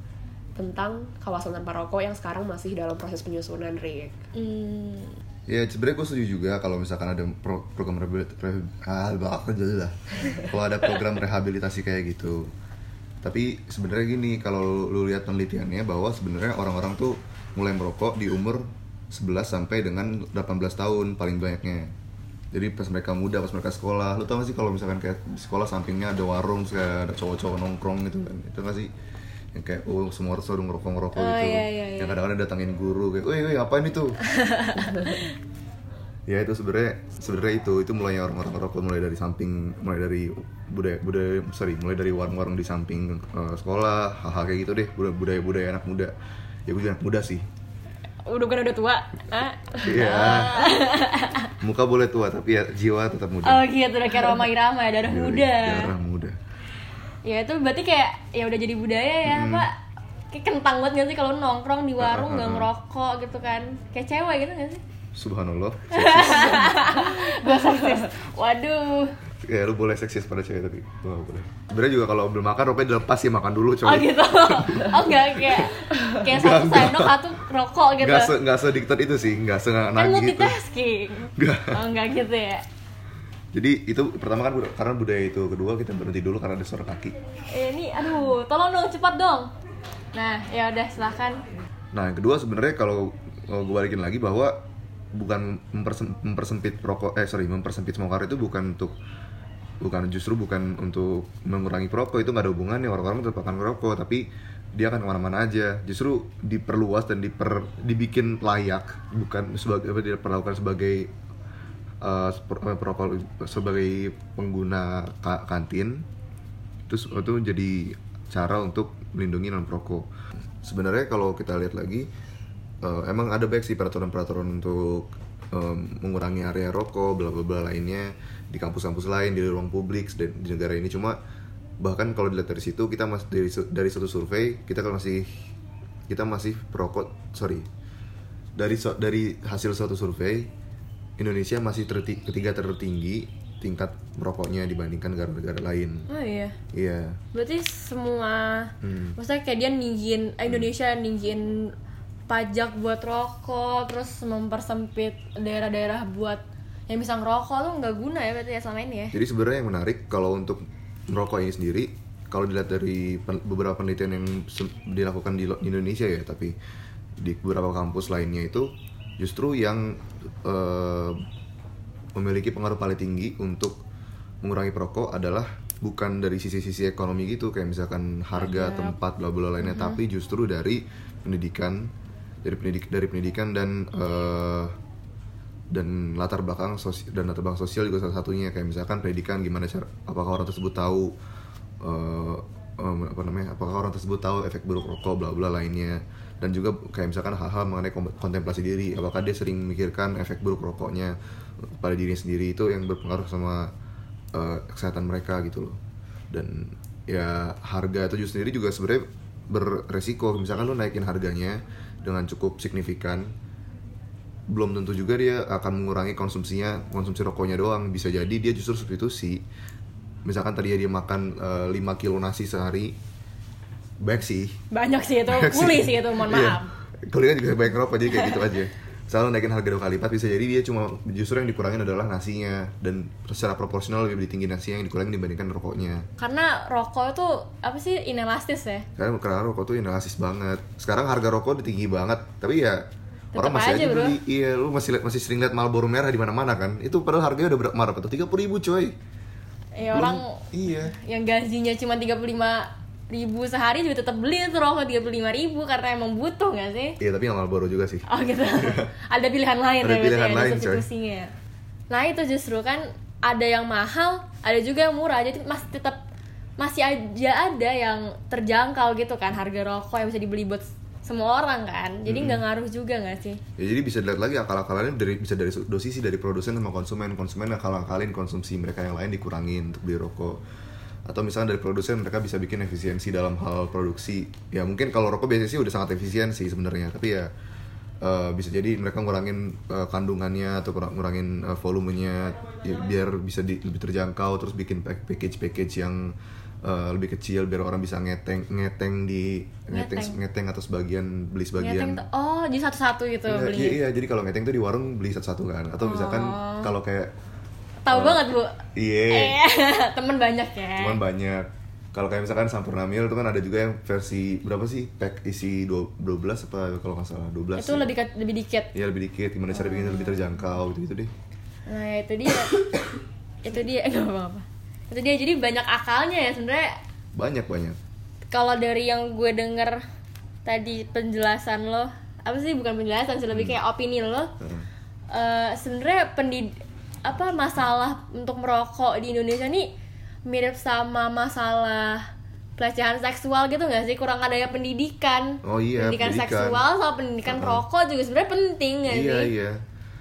[SPEAKER 5] tentang kawasan tanpa rokok yang sekarang masih dalam proses penyusunan Rick.
[SPEAKER 1] hmm,
[SPEAKER 4] Ya sebenarnya gue setuju juga kalau misalkan ada pro- program rehabilitasi ah, lah. kalau ada program rehabilitasi kayak gitu. Tapi sebenarnya gini kalau lu lihat penelitiannya bahwa sebenarnya orang-orang tuh mulai merokok di umur 11 sampai dengan 18 tahun paling banyaknya. Jadi pas mereka muda, pas mereka sekolah, lu tau gak sih kalau misalkan kayak di sekolah sampingnya ada warung, kayak ada cowok-cowok nongkrong gitu kan, itu gak sih? Yang kayak, oh semua orang suruh ngerokok-ngerokok
[SPEAKER 1] Oh,
[SPEAKER 4] gitu
[SPEAKER 1] iya, iya, iya.
[SPEAKER 4] Yang kadang-kadang datangin guru, kayak, woi, woi, apa ini tuh? ya itu sebenarnya sebenarnya itu itu mulainya orang-orang ngerokok mulai dari samping mulai dari budaya budaya sorry mulai dari warung-warung di samping eh, sekolah hal-hal kayak gitu deh budaya budaya anak muda. Ya gue anak muda sih.
[SPEAKER 1] Udah kan udah tua? Ah?
[SPEAKER 4] iya. Muka boleh tua tapi ya jiwa tetap muda.
[SPEAKER 1] Oh gitu udah kayak Roma Irama darah
[SPEAKER 4] Yoi,
[SPEAKER 1] muda.
[SPEAKER 4] darah muda.
[SPEAKER 1] Ya itu berarti kayak ya udah jadi budaya ya
[SPEAKER 4] Hmm.
[SPEAKER 1] pak kayak kentang banget gak sih kalau nongkrong di warung
[SPEAKER 4] Ah, ah,
[SPEAKER 1] nggak
[SPEAKER 4] ah.
[SPEAKER 1] ngerokok gitu kan? Kayak cewek gitu gak sih
[SPEAKER 4] subhanallah.
[SPEAKER 1] Gue seksis waduh.
[SPEAKER 4] Ya lu boleh seksis pada cewek tapi gua nggak boleh. Sebenarnya juga kalau belum makan rupanya dilepas ya makan dulu
[SPEAKER 1] oh
[SPEAKER 4] coy
[SPEAKER 1] gitu. Oh enggak kayak kayak satu sendok satu rokok gitu.
[SPEAKER 4] Nggak se nggak sediktat itu sih nggak se
[SPEAKER 1] kan
[SPEAKER 4] nagih gitu.
[SPEAKER 1] multitasking.
[SPEAKER 4] Nggak.
[SPEAKER 1] oh enggak gitu ya?
[SPEAKER 4] Jadi itu pertama kan karena budaya itu kedua kita berhenti dulu karena ada suara kaki.
[SPEAKER 1] Eh, ini aduh tolong dong cepat dong. Nah ya udah silakan
[SPEAKER 4] Nah, yang kedua sebenarnya kalau gue balikin lagi bahwa bukan mempersem- mempersempit rokok eh sorry mempersempit smoker itu bukan untuk bukan justru bukan untuk mengurangi perokok itu nggak ada hubungannya. Orang-orang tetap akan merokok tapi dia akan ke mana-mana aja. Justru diperluas dan diper dibikin layak bukan sebagai apa diperlakukan sebagai eh, perokok sebagai pengguna ka- kantin terus itu jadi cara untuk melindungi non perokok sebenarnya kalau kita lihat lagi eh, emang ada baik sih peraturan-peraturan untuk em, mengurangi area rokok bla bla bla lainnya di kampus-kampus lain di ruang publik dan di negara ini. Cuma bahkan kalau dilihat dari situ kita masih dari dari satu survei kita kan masih kita masih perokok sorry. Dari so- dari hasil suatu survei Indonesia masih terti- ketiga tertinggi tingkat merokoknya dibandingkan negara-negara lain.
[SPEAKER 1] Oh iya?
[SPEAKER 4] Iya.
[SPEAKER 1] Berarti semua
[SPEAKER 4] Hmm.
[SPEAKER 1] maksudnya kayak dia ninggin eh, Indonesia ninggin pajak buat rokok terus mempersempit daerah-daerah buat yang bisa ngerokok tuh nggak guna ya berarti ya selama ini ya.
[SPEAKER 4] Jadi sebenarnya yang menarik kalau untuk merokok ini sendiri, kalau dilihat dari pen- beberapa penelitian yang dilakukan di, Indonesia ya, tapi di beberapa kampus lainnya itu justru yang eh, memiliki pengaruh paling tinggi untuk mengurangi perokok adalah bukan dari sisi-sisi ekonomi gitu kayak misalkan harga tempat bla bla lainnya tapi justru dari pendidikan dari pendidik dari pendidikan dan eh, dan latar belakang sosial dan latar belakang sosial juga salah satunya. Kayak misalkan pendidikan gimana cara apakah orang tersebut tahu eh, em, apa namanya apakah orang tersebut tahu efek buruk rokok bla bla lainnya. Dan juga kayak misalkan hal-hal mengenai kontemplasi diri. Apakah dia sering memikirkan efek buruk rokoknya pada dirinya sendiri? Itu yang berpengaruh sama eh, kesehatan mereka gitu loh. Dan ya harga itu sendiri juga sebenarnya beresiko misalkan lu naikin harganya dengan cukup signifikan. Belum tentu juga dia akan mengurangi konsumsinya konsumsi rokoknya doang. Bisa jadi dia justru substitusi. Misalkan tadi dia makan eh, 5 kilo nasi sehari. Baik sih.
[SPEAKER 1] Banyak sih itu.
[SPEAKER 4] Baik
[SPEAKER 1] pulih sih. itu mohon
[SPEAKER 4] Iya.
[SPEAKER 1] maaf.
[SPEAKER 4] Kan juga banyak ngerokok jadi kayak gitu aja selalu naikin harga dua kali lipat bisa jadi dia cuma justru yang dikurangin adalah nasinya. Dan secara proporsional lebih tinggi nasinya yang dikurangin dibandingkan rokoknya.
[SPEAKER 1] Karena rokok itu apa sih inelastis ya?
[SPEAKER 4] Karena karena rokok tuh inelastis banget. Sekarang harga rokok udah tinggi banget. Tapi ya orang masih
[SPEAKER 1] aja,
[SPEAKER 4] aja,
[SPEAKER 1] bro.
[SPEAKER 4] beli. Iya lu masih masih sering lihat Marlboro merah di mana-mana kan? Itu padahal harganya udah berapa tuh? tiga ribu coy
[SPEAKER 1] ya
[SPEAKER 4] Belum-
[SPEAKER 1] orang
[SPEAKER 4] iya.
[SPEAKER 1] yang gajinya cuma 35 ribu sehari juga tetap beli tuh rokok 35 ribu karena emang butuh gak sih?
[SPEAKER 4] iya tapi yang Marlboro juga sih
[SPEAKER 1] Oh gitu. ada pilihan lain
[SPEAKER 4] Ada
[SPEAKER 1] ya
[SPEAKER 4] pilihan
[SPEAKER 1] ya,
[SPEAKER 4] lain, coy.
[SPEAKER 1] substitusinya. Nah itu justru kan ada yang mahal, ada juga yang murah. Jadi masih tetap masih aja ada yang terjangkau gitu kan harga rokok yang bisa dibeli buat semua orang kan. Jadi nggak ngaruh juga nggak sih?
[SPEAKER 4] ya jadi bisa dilihat lagi akal-akalannya dari bisa dari dua sisi dari produsen sama konsumen konsumen akal-akalin konsumsi mereka yang lain dikurangin untuk beli rokok atau misalnya dari produsen mereka bisa bikin efisiensi dalam hal produksi ya mungkin kalau rokok biasanya sih udah sangat efisien sih sebenarnya tapi ya eh, bisa jadi mereka ngurangin eh, kandungannya atau kurang- ngurangin eh, volumenya ya, biar bisa di- lebih terjangkau terus bikin pack- package-package yang eh, lebih kecil biar orang bisa ngeteng ngeteng di ngeteng
[SPEAKER 1] Ngeteng.
[SPEAKER 4] ngeteng atau sebagian beli sebagian
[SPEAKER 1] Ngeteng oh jadi satu-satu gitu
[SPEAKER 4] Iya,
[SPEAKER 1] beli.
[SPEAKER 4] iya, iya, jadi kalau ngeteng tuh di warung beli satu-satu kan Atau misalkan
[SPEAKER 1] Oh.
[SPEAKER 4] kalau kayak
[SPEAKER 1] Tahu banget bu.
[SPEAKER 4] Iya,
[SPEAKER 1] Eh, temen banyak ya.
[SPEAKER 4] cuman banyak Kalau kayak misalkan Sampurna Mil itu kan ada juga yang versi berapa sih? Pack isi dua- 12 apa kalau nggak salah 12
[SPEAKER 1] itu lebih ke- lebih dikit.
[SPEAKER 4] Iya lebih dikit, gimana cara bikinnya lebih terjangkau gitu-gitu deh
[SPEAKER 1] Nah itu dia. itu dia nggak apa-apa. Itu dia jadi banyak akalnya ya sebenarnya.
[SPEAKER 4] Banyak-banyak
[SPEAKER 1] Kalau dari yang gue denger tadi penjelasan lo, apa sih bukan penjelasan sih lebih kayak opini lo.
[SPEAKER 4] Heeh.
[SPEAKER 1] eh sebenarnya pendid apa masalah untuk merokok di Indonesia nih mirip sama masalah pelecehan seksual gitu nggak sih? Kurang adanya pendidikan.
[SPEAKER 4] Oh iya,
[SPEAKER 1] pendidikan,
[SPEAKER 4] pendidikan.
[SPEAKER 1] seksual sama pendidikan rokok juga sebenarnya penting nggak
[SPEAKER 4] Iya,
[SPEAKER 1] sih?
[SPEAKER 4] iya.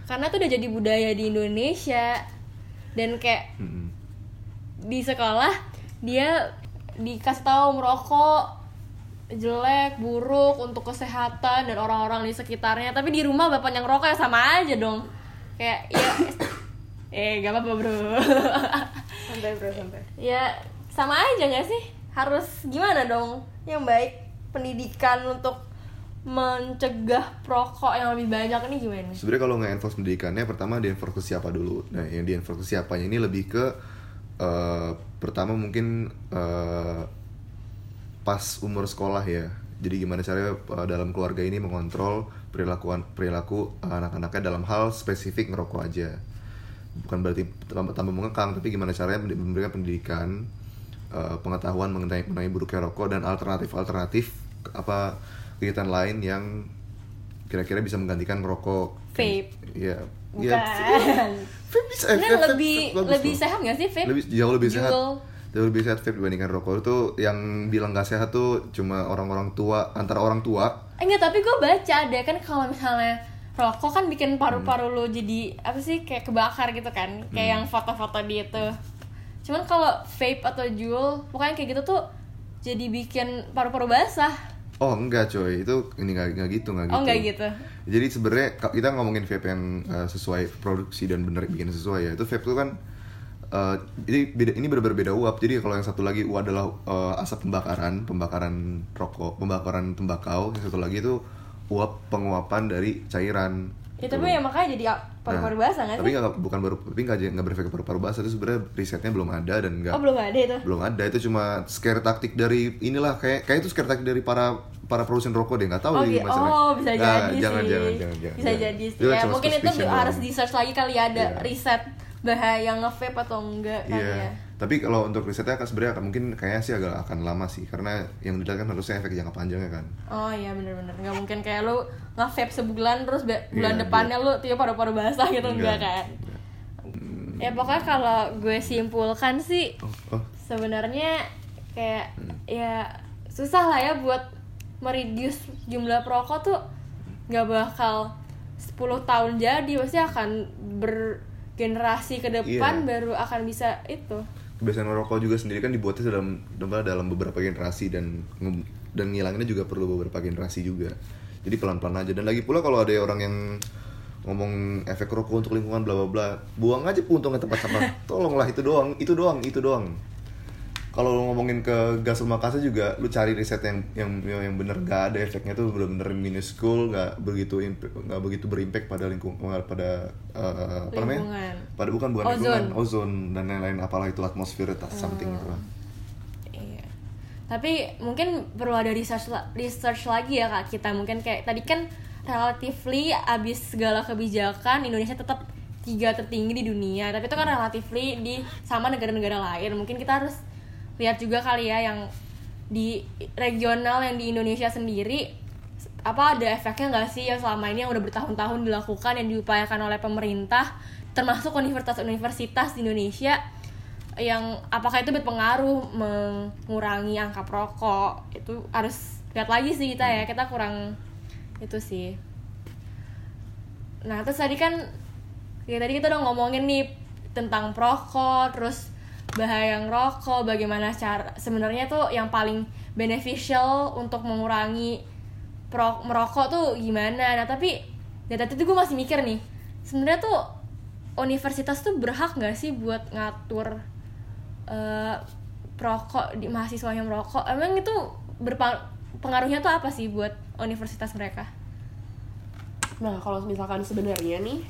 [SPEAKER 1] Karena tuh udah jadi budaya di Indonesia. Dan kayak
[SPEAKER 4] Mm-mm.
[SPEAKER 1] di sekolah dia dikasih tahu merokok jelek buruk untuk kesehatan dan orang-orang di sekitarnya. Tapi di rumah bapak yang rokok ya sama aja dong. Kayak ya eh gak apa-apa bro
[SPEAKER 3] Santai bro, santai.
[SPEAKER 1] ya sama aja nggak sih harus gimana dong yang baik pendidikan untuk mencegah perokok yang lebih banyak ini gimana
[SPEAKER 4] Sebenarnya kalau nggak enforce pendidikannya, pertama di enforce ke siapa dulu. Nah, yang di enforce ke siapanya ini lebih ke eh, pertama mungkin eh, pas umur sekolah ya. Jadi gimana caranya eh, dalam keluarga ini mengontrol perilakuan perilaku anak-anaknya dalam hal spesifik ngerokok aja. Bukan berarti tambah, mengekang, tapi gimana caranya memberikan pendidikan eh, pengetahuan mengenai mengenai buruknya rokok dan alternatif-alternatif apa kegiatan lain yang kira-kira bisa menggantikan merokok.
[SPEAKER 1] Vape.
[SPEAKER 4] Iya.
[SPEAKER 1] bukan
[SPEAKER 4] Iya, vape bisa. eh,
[SPEAKER 1] Sebenarnya
[SPEAKER 4] vape- vape-
[SPEAKER 1] lebih
[SPEAKER 4] vape
[SPEAKER 1] lebih sehat nggak sih vape
[SPEAKER 4] Lebih jauh lebih sehat. Jauh lebih sehat vape dibandingkan rokok itu yang bilang gak sehat tuh cuma orang-orang tua antara orang tua.
[SPEAKER 1] Eh, enggak tapi gue baca ada kan kalau misalnya rokok kan bikin paru-paru
[SPEAKER 4] Hmm.
[SPEAKER 1] lo jadi apa sih kayak kebakar gitu kan kayak yang foto-foto di itu cuman kalau vape atau juul pokoknya kayak gitu tuh jadi bikin paru-paru basah
[SPEAKER 4] Oh enggak coy, itu ini nggak nggak gitu nggak gitu.
[SPEAKER 1] oh enggak gitu
[SPEAKER 4] Jadi sebenarnya kita ngomongin vape yang uh, sesuai produksi dan bener bikin sesuai ya. Itu vape tuh kan uh, ini beda ini benar beda uap. Jadi kalau yang satu lagi uap adalah uh, asap pembakaran, pembakaran rokok, pembakaran tembakau. Yang satu lagi itu uap penguapan dari cairan.
[SPEAKER 1] ya
[SPEAKER 4] Gitu.
[SPEAKER 1] tapi ya makanya jadi paru-paru
[SPEAKER 4] Nah,
[SPEAKER 1] basah nggak
[SPEAKER 4] Tapi
[SPEAKER 1] sih
[SPEAKER 4] nggak bukan baru tapi nggak nggak berefek ke paru-paru basah itu sebenarnya risetnya belum ada dan nggak
[SPEAKER 1] oh belum ada itu
[SPEAKER 4] belum ada itu cuma scare taktik dari inilah kayak kayak itu scare taktik dari para para produsen rokok deh nggak tahu
[SPEAKER 1] Oh,
[SPEAKER 4] deh
[SPEAKER 1] gitu.
[SPEAKER 4] masalah.
[SPEAKER 1] oh bisa
[SPEAKER 4] Nah,
[SPEAKER 1] jadi
[SPEAKER 4] jangan,
[SPEAKER 1] sih
[SPEAKER 4] jangan jangan jangan
[SPEAKER 1] bisa
[SPEAKER 4] jangan.
[SPEAKER 1] jadi sih
[SPEAKER 4] kan
[SPEAKER 1] ya
[SPEAKER 4] cuma
[SPEAKER 1] mungkin itu harus di search lagi kali ya, ada
[SPEAKER 4] Iya.
[SPEAKER 1] riset bahaya nge-vape atau enggak kali
[SPEAKER 4] Iya.
[SPEAKER 1] ya
[SPEAKER 4] Tapi kalau untuk risetnya kan sebenarnya akan mungkin kayaknya sih agak akan lama sih karena yang dilihat kan harusnya efek jangka panjangnya kan.
[SPEAKER 1] Oh iya bener-bener nggak mungkin kayak lu nge-vape sebulan terus be- bulan
[SPEAKER 4] Iya,
[SPEAKER 1] depannya lu tiap paru-paru basah gitu enggak,
[SPEAKER 4] Enggak.
[SPEAKER 1] kan? Ya pokoknya kalau gue simpulkan sih
[SPEAKER 4] Oh, oh.
[SPEAKER 1] sebenarnya kayak
[SPEAKER 4] Hmm.
[SPEAKER 1] ya susah lah ya buat mereduce jumlah perokok tuh nggak bakal 10 tahun jadi pasti akan bergenerasi ke depan
[SPEAKER 4] Iya.
[SPEAKER 1] baru akan bisa itu.
[SPEAKER 4] Kebiasaan merokok juga sendiri kan dibuatnya dalam dalam beberapa generasi dan dan ngilanginnya juga perlu beberapa generasi juga. Jadi pelan-pelan aja. Dan lagi pula kalau ada orang yang ngomong efek rokok untuk lingkungan bla bla bla buang aja puntung ke tempat sampah. Tolonglah itu doang itu doang itu doang kalau lu ngomongin ke gas rumah kaca juga lu cari riset yang yang yang, bener gak ada efeknya tuh bener-bener minuscule nggak begitu nggak begitu berimpact pada lingkungan pada eh, apa namanya
[SPEAKER 1] Lingkungan.
[SPEAKER 4] pada bukan bukan
[SPEAKER 1] Ozon.
[SPEAKER 4] lingkungan ozon dan lain-lain apalah itu atmosfer atau something gitu lah
[SPEAKER 1] Iya. Tapi mungkin perlu ada research research lagi ya kak kita mungkin kayak tadi kan relatively abis segala kebijakan Indonesia tetap tiga tertinggi di dunia tapi itu kan relatively di sama negara-negara lain mungkin kita harus lihat juga kali ya yang di regional yang di Indonesia sendiri apa ada efeknya nggak sih yang selama ini yang udah bertahun-tahun dilakukan yang diupayakan oleh pemerintah termasuk universitas-universitas di Indonesia yang apakah itu berpengaruh mengurangi angka perokok? Itu harus lihat lagi sih kita ya kita kurang itu sih. Nah terus tadi kan ya tadi kita udah ngomongin nih tentang perokok terus bahaya ngerokok bagaimana cara sebenarnya tuh yang paling beneficial untuk mengurangi pro- merokok tuh gimana? Nah tapi dari tadi tuh gue masih mikir nih sebenarnya tuh universitas tuh berhak nggak sih buat ngatur eh perokok di mahasiswanya merokok? Emang itu berpa- pengaruhnya tuh apa sih buat universitas mereka?
[SPEAKER 5] Nah, kalau misalkan sebenarnya nih,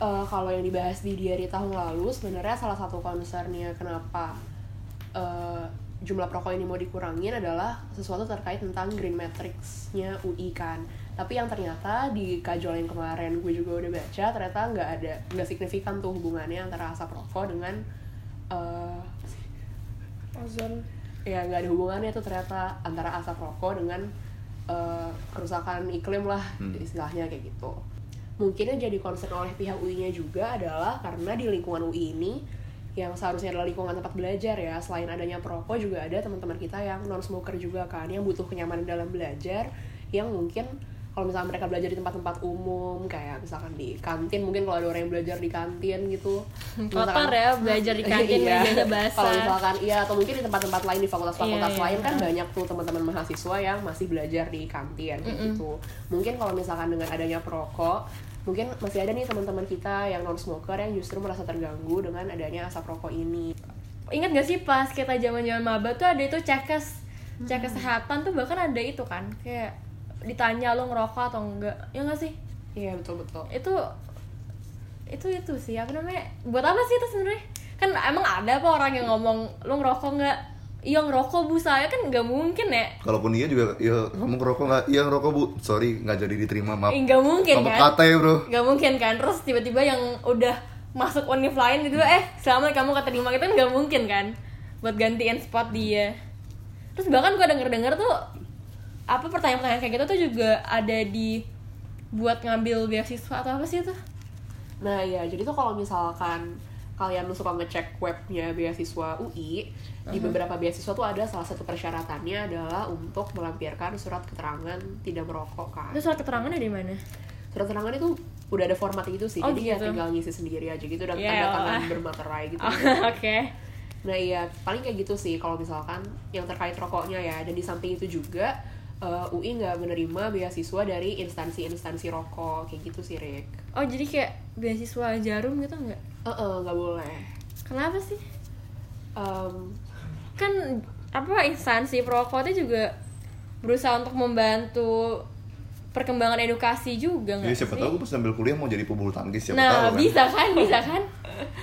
[SPEAKER 5] eh, kalau yang dibahas di diary tahun lalu, sebenarnya salah satu concernnya kenapa eh, jumlah perokok ini mau dikurangin adalah sesuatu terkait tentang green matrix-nya UI kan. Tapi yang ternyata di kajol yang kemarin gue juga udah baca, ternyata nggak ada nggak signifikan tuh hubungannya antara asap rokok dengan eh,
[SPEAKER 1] ozon.
[SPEAKER 5] Ya nggak ada hubungannya tuh ternyata antara asap rokok dengan eh, kerusakan iklim lah istilahnya kayak gitu mungkin yang jadi concern oleh pihak UI-nya juga adalah karena di lingkungan UI ini yang seharusnya adalah lingkungan tempat belajar ya selain adanya perokok juga ada teman-teman kita yang non smoker juga kan yang butuh kenyamanan dalam belajar yang mungkin kalau misalnya mereka belajar di tempat-tempat umum kayak misalkan di kantin mungkin kalau ada orang yang belajar di kantin gitu
[SPEAKER 1] kotor
[SPEAKER 5] Misalkan-
[SPEAKER 1] ya belajar di kantin
[SPEAKER 5] Iya.
[SPEAKER 1] mejanya
[SPEAKER 5] Kalau misalkan iya atau mungkin di tempat-tempat lain di fakultas-fakultas
[SPEAKER 1] Iya, iya.
[SPEAKER 5] lain kan banyak tuh teman-teman mahasiswa yang masih belajar di kantin kayak gitu. Mungkin kalau misalkan dengan adanya perokok, mungkin masih ada nih teman-teman kita yang non smoker yang justru merasa terganggu dengan adanya asap rokok ini.
[SPEAKER 1] ingat gak sih pas kita zaman zaman maba tuh ada itu cekes cek kesehatan tuh bahkan ada itu kan kayak ditanya lo ngerokok atau enggak. Ya nggak sih?
[SPEAKER 5] Iya betul betul.
[SPEAKER 1] itu itu itu sih apa namanya? Buat apa sih itu sebenarnya? Kan emang ada apa orang yang ngomong lo ngerokok nggak? Iya ngerokok bu saya kan nggak mungkin ya
[SPEAKER 4] kalaupun iya juga ya kamu ngerokok nggak? Iya ngerokok bu. Sorry nggak jadi diterima maaf.
[SPEAKER 1] Eh, nggak mungkin
[SPEAKER 4] Sama
[SPEAKER 1] kan?
[SPEAKER 4] kata ya bro.
[SPEAKER 1] Nggak mungkin kan? Terus tiba-tiba yang udah masuk univ lain gitu eh selamat kamu keterima. Gitu kan nggak mungkin kan? Buat gantiin spot dia. Terus bahkan gue denger denger tuh apa pertanyaan-pertanyaan kayak gitu tuh juga ada di buat ngambil beasiswa atau apa sih itu
[SPEAKER 5] Nah ya, jadi tuh kalau misalkan kalian suka ngecek webnya beasiswa UI, di beberapa beasiswa tuh ada salah satu persyaratannya adalah untuk melampirkan surat keterangan tidak merokok kan.
[SPEAKER 1] itu surat keterangannya di mana
[SPEAKER 5] Surat keterangan itu udah ada format itu sih,
[SPEAKER 1] Oh,
[SPEAKER 5] jadi ya
[SPEAKER 1] gitu.
[SPEAKER 5] tinggal ngisi sendiri aja gitu dan
[SPEAKER 1] Ya
[SPEAKER 5] tanda tangan
[SPEAKER 1] elah.
[SPEAKER 5] bermaterai gitu.
[SPEAKER 1] Oh, oke
[SPEAKER 5] Nah iya, paling kayak gitu sih kalau misalkan yang terkait rokoknya ya. Dan di samping itu juga eh, UI nggak menerima beasiswa dari instansi-instansi rokok kayak gitu sih Rick.
[SPEAKER 1] oh jadi kayak beasiswa jarum gitu nggak
[SPEAKER 5] Eh eh, nggak boleh.
[SPEAKER 1] kenapa sih
[SPEAKER 5] Em,
[SPEAKER 1] kan apa instansi perokok itu juga berusaha untuk membantu perkembangan edukasi juga nggak
[SPEAKER 4] Jadi siapa
[SPEAKER 1] sih?
[SPEAKER 4] tahu gue pas sambil kuliah mau jadi pebulu tangkis siapa
[SPEAKER 1] nah
[SPEAKER 4] tahu kan
[SPEAKER 1] bisa kan bisa kan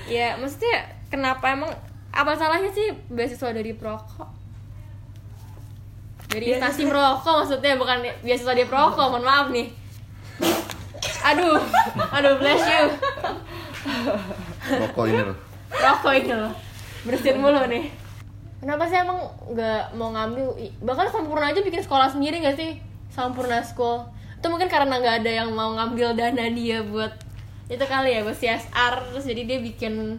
[SPEAKER 1] ya maksudnya kenapa emang apa salahnya sih beasiswa dari perokok dari instansi merokok maksudnya bukan beasiswa dari perokok mohon maaf nih. Aduh aduh bless you.
[SPEAKER 4] Rokok ini loh.
[SPEAKER 1] Rokok ini loh. Bersihin mulu nih. Kenapa sih emang nggak mau ngambil bahkan Sampurna aja bikin sekolah sendiri nggak sih? Sampurna School. Itu mungkin karena nggak ada yang mau ngambil dana dia buat itu kali ya buat CSR terus jadi dia bikin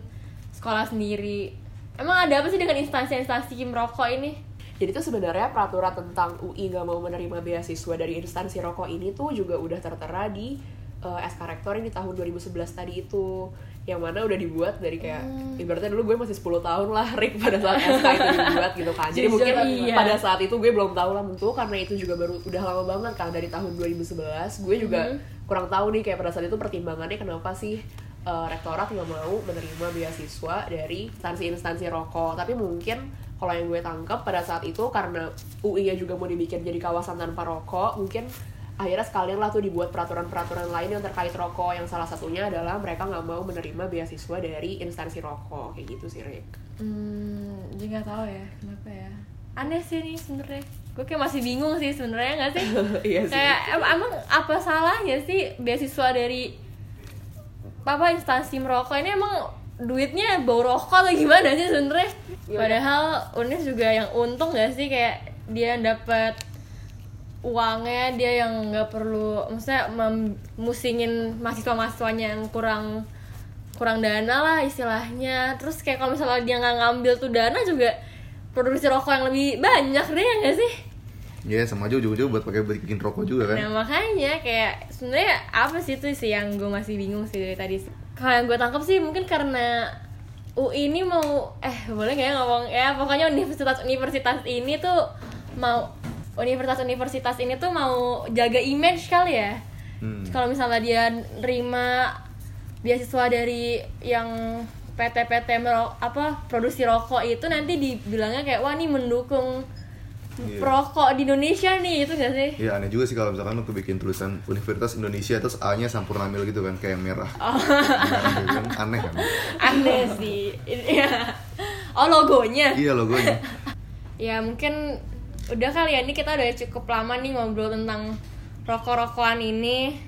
[SPEAKER 1] sekolah sendiri. Emang ada apa sih dengan instansi-instansi merokok ini
[SPEAKER 5] Jadi tuh sebenarnya peraturan tentang UI nggak mau menerima beasiswa dari instansi rokok ini tuh juga udah tertera di uh, SK Rektor yang di tahun 2011 tadi itu. Yang mana udah dibuat dari kayak ibaratnya dulu gue masih 10 tahun lah Rick pada saat SK itu dibuat gitu kan. Jadi
[SPEAKER 1] Jujur,
[SPEAKER 5] mungkin
[SPEAKER 1] iya.
[SPEAKER 5] pada saat itu gue belum tahu lah tentu karena itu juga baru udah lama banget kan dari tahun 2011 gue juga kurang tahu nih kayak pada saat itu pertimbangannya kenapa sih uh, rektorat nggak mau menerima beasiswa dari instansi-instansi rokok. Tapi mungkin kalau yang gue tangkap pada saat itu karena UI nya juga mau dibikin jadi kawasan tanpa rokok mungkin akhirnya sekalian lah tuh dibuat peraturan-peraturan lain yang terkait rokok yang salah satunya adalah mereka nggak mau menerima beasiswa dari instansi rokok kayak gitu sih Rick
[SPEAKER 1] Hmm, jadi nggak tahu ya kenapa ya. Aneh sih nih sebenarnya. Gue kayak masih bingung sih sebenarnya nggak sih?
[SPEAKER 5] Iya sih.
[SPEAKER 1] Kayak em- emang apa salahnya sih beasiswa dari apa instansi merokok ini emang duitnya bau rokok atau gimana sih sebenarnya? Padahal Unis juga yang untung gak sih? Kayak dia dapat uangnya dia yang nggak perlu maksudnya mem- musingin mahasiswa-mahasiswanya yang kurang kurang dana lah istilahnya. Terus kayak kalau misalnya dia nggak ngambil tuh dana juga produksi rokok yang lebih banyak deh ya nggak sih?
[SPEAKER 4] Ya sama aja ujung-ujung buat pakai bikin rokok juga kan.
[SPEAKER 1] Nah makanya kayak sebenarnya apa sih itu sih yang gue masih bingung sih dari tadi kalau yang gue tangkap sih mungkin karena UI ini mau eh boleh nggak ya ngomong ya pokoknya universitas-universitas ini tuh mau universitas-universitas ini tuh mau jaga image kali ya
[SPEAKER 4] Hmm.
[SPEAKER 1] kalau misalnya dia nerima beasiswa dari yang PT-PT apa produksi rokok itu nanti dibilangnya kayak wah ini mendukung
[SPEAKER 4] Iya.
[SPEAKER 1] perokok di Indonesia nih itu gak sih?
[SPEAKER 4] Iya aneh juga sih kalau misalkan lu bikin tulisan Universitas Indonesia terus A-nya Sampurnamil gitu kan kayak merah. Merah gitu kan aneh kan.
[SPEAKER 1] Aneh sih. Iya. Oh logonya.
[SPEAKER 4] Iya logonya.
[SPEAKER 1] Ya mungkin udah kali ya ini kita udah cukup lama nih ngobrol tentang rokok-rokokan ini.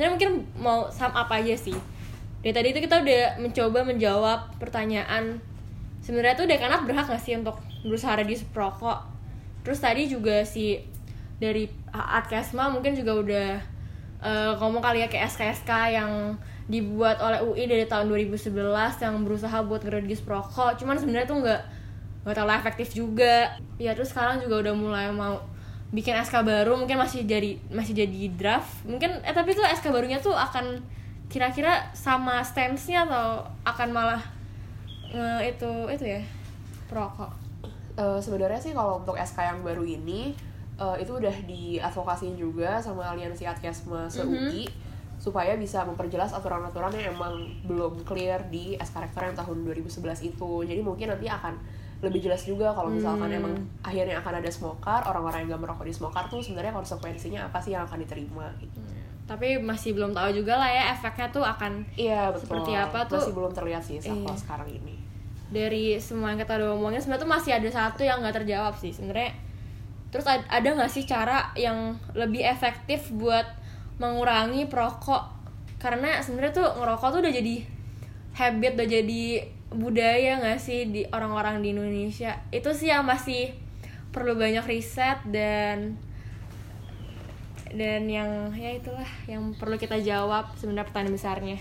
[SPEAKER 1] Jadi mungkin mau sum up aja sih. Dari tadi itu kita udah mencoba menjawab pertanyaan sebenarnya tuh dekanat berhak gak sih untuk berusaha reduce perokok? Terus tadi juga si dari Adkesma mungkin juga udah eh, ngomong kali ya kayak SKSK yang dibuat oleh UI dari tahun 2011 yang berusaha buat ngereduce perokok. Cuman sebenarnya tuh nggak nggak terlalu efektif juga. Ya terus sekarang juga udah mulai mau bikin SK baru mungkin masih jadi masih jadi draft mungkin eh tapi tuh SK barunya tuh akan kira-kira sama stance-nya atau akan malah nge itu itu ya perokok
[SPEAKER 5] Eh, sebenarnya sih kalau untuk SK yang baru ini eh, itu udah diadvokasiin juga sama aliansi Adkesma se-UI supaya bisa memperjelas aturan-aturan yang emang belum clear di SK Rektor yang tahun 2011 itu. Jadi mungkin nanti akan lebih jelas juga kalau misalkan emang akhirnya akan ada smoker orang-orang yang gak merokok di smoker tuh sebenarnya konsekuensinya apa sih yang akan diterima gitu.
[SPEAKER 1] Tapi masih belum tahu juga lah ya efeknya tuh akan
[SPEAKER 5] iya betul.
[SPEAKER 1] Seperti apa tuh?
[SPEAKER 5] masih belum terlihat sih
[SPEAKER 1] Iya.
[SPEAKER 5] sekarang ini
[SPEAKER 1] dari semua yang kita udah ngomongin sebenarnya tuh masih ada satu yang nggak terjawab sih. Sebenarnya terus ad- ada nggak sih cara yang lebih efektif buat mengurangi perokok? Karena sebenarnya tuh ngerokok tuh udah jadi habit udah jadi budaya nggak sih di orang-orang di Indonesia? Itu sih yang masih perlu banyak riset dan dan yang ya itulah yang perlu kita jawab sebenarnya pertanyaan besarnya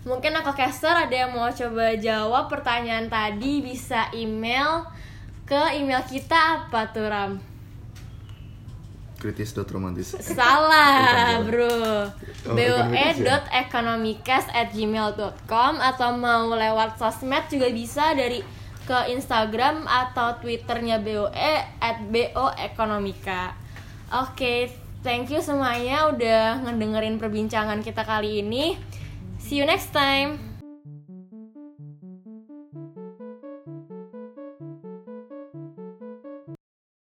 [SPEAKER 1] mungkin aku caster ada yang mau coba jawab pertanyaan tadi bisa email ke email kita apa tuh Ram
[SPEAKER 4] Kritis dot romantis.
[SPEAKER 1] salah bro
[SPEAKER 4] Oh, ya?
[SPEAKER 1] boe.ekonomikas@gmail.com atau mau lewat sosmed juga bisa dari ke Instagram atau Twitternya BOE at boekonomika Oke, thank you semuanya udah ngedengerin perbincangan kita kali ini. See you next time.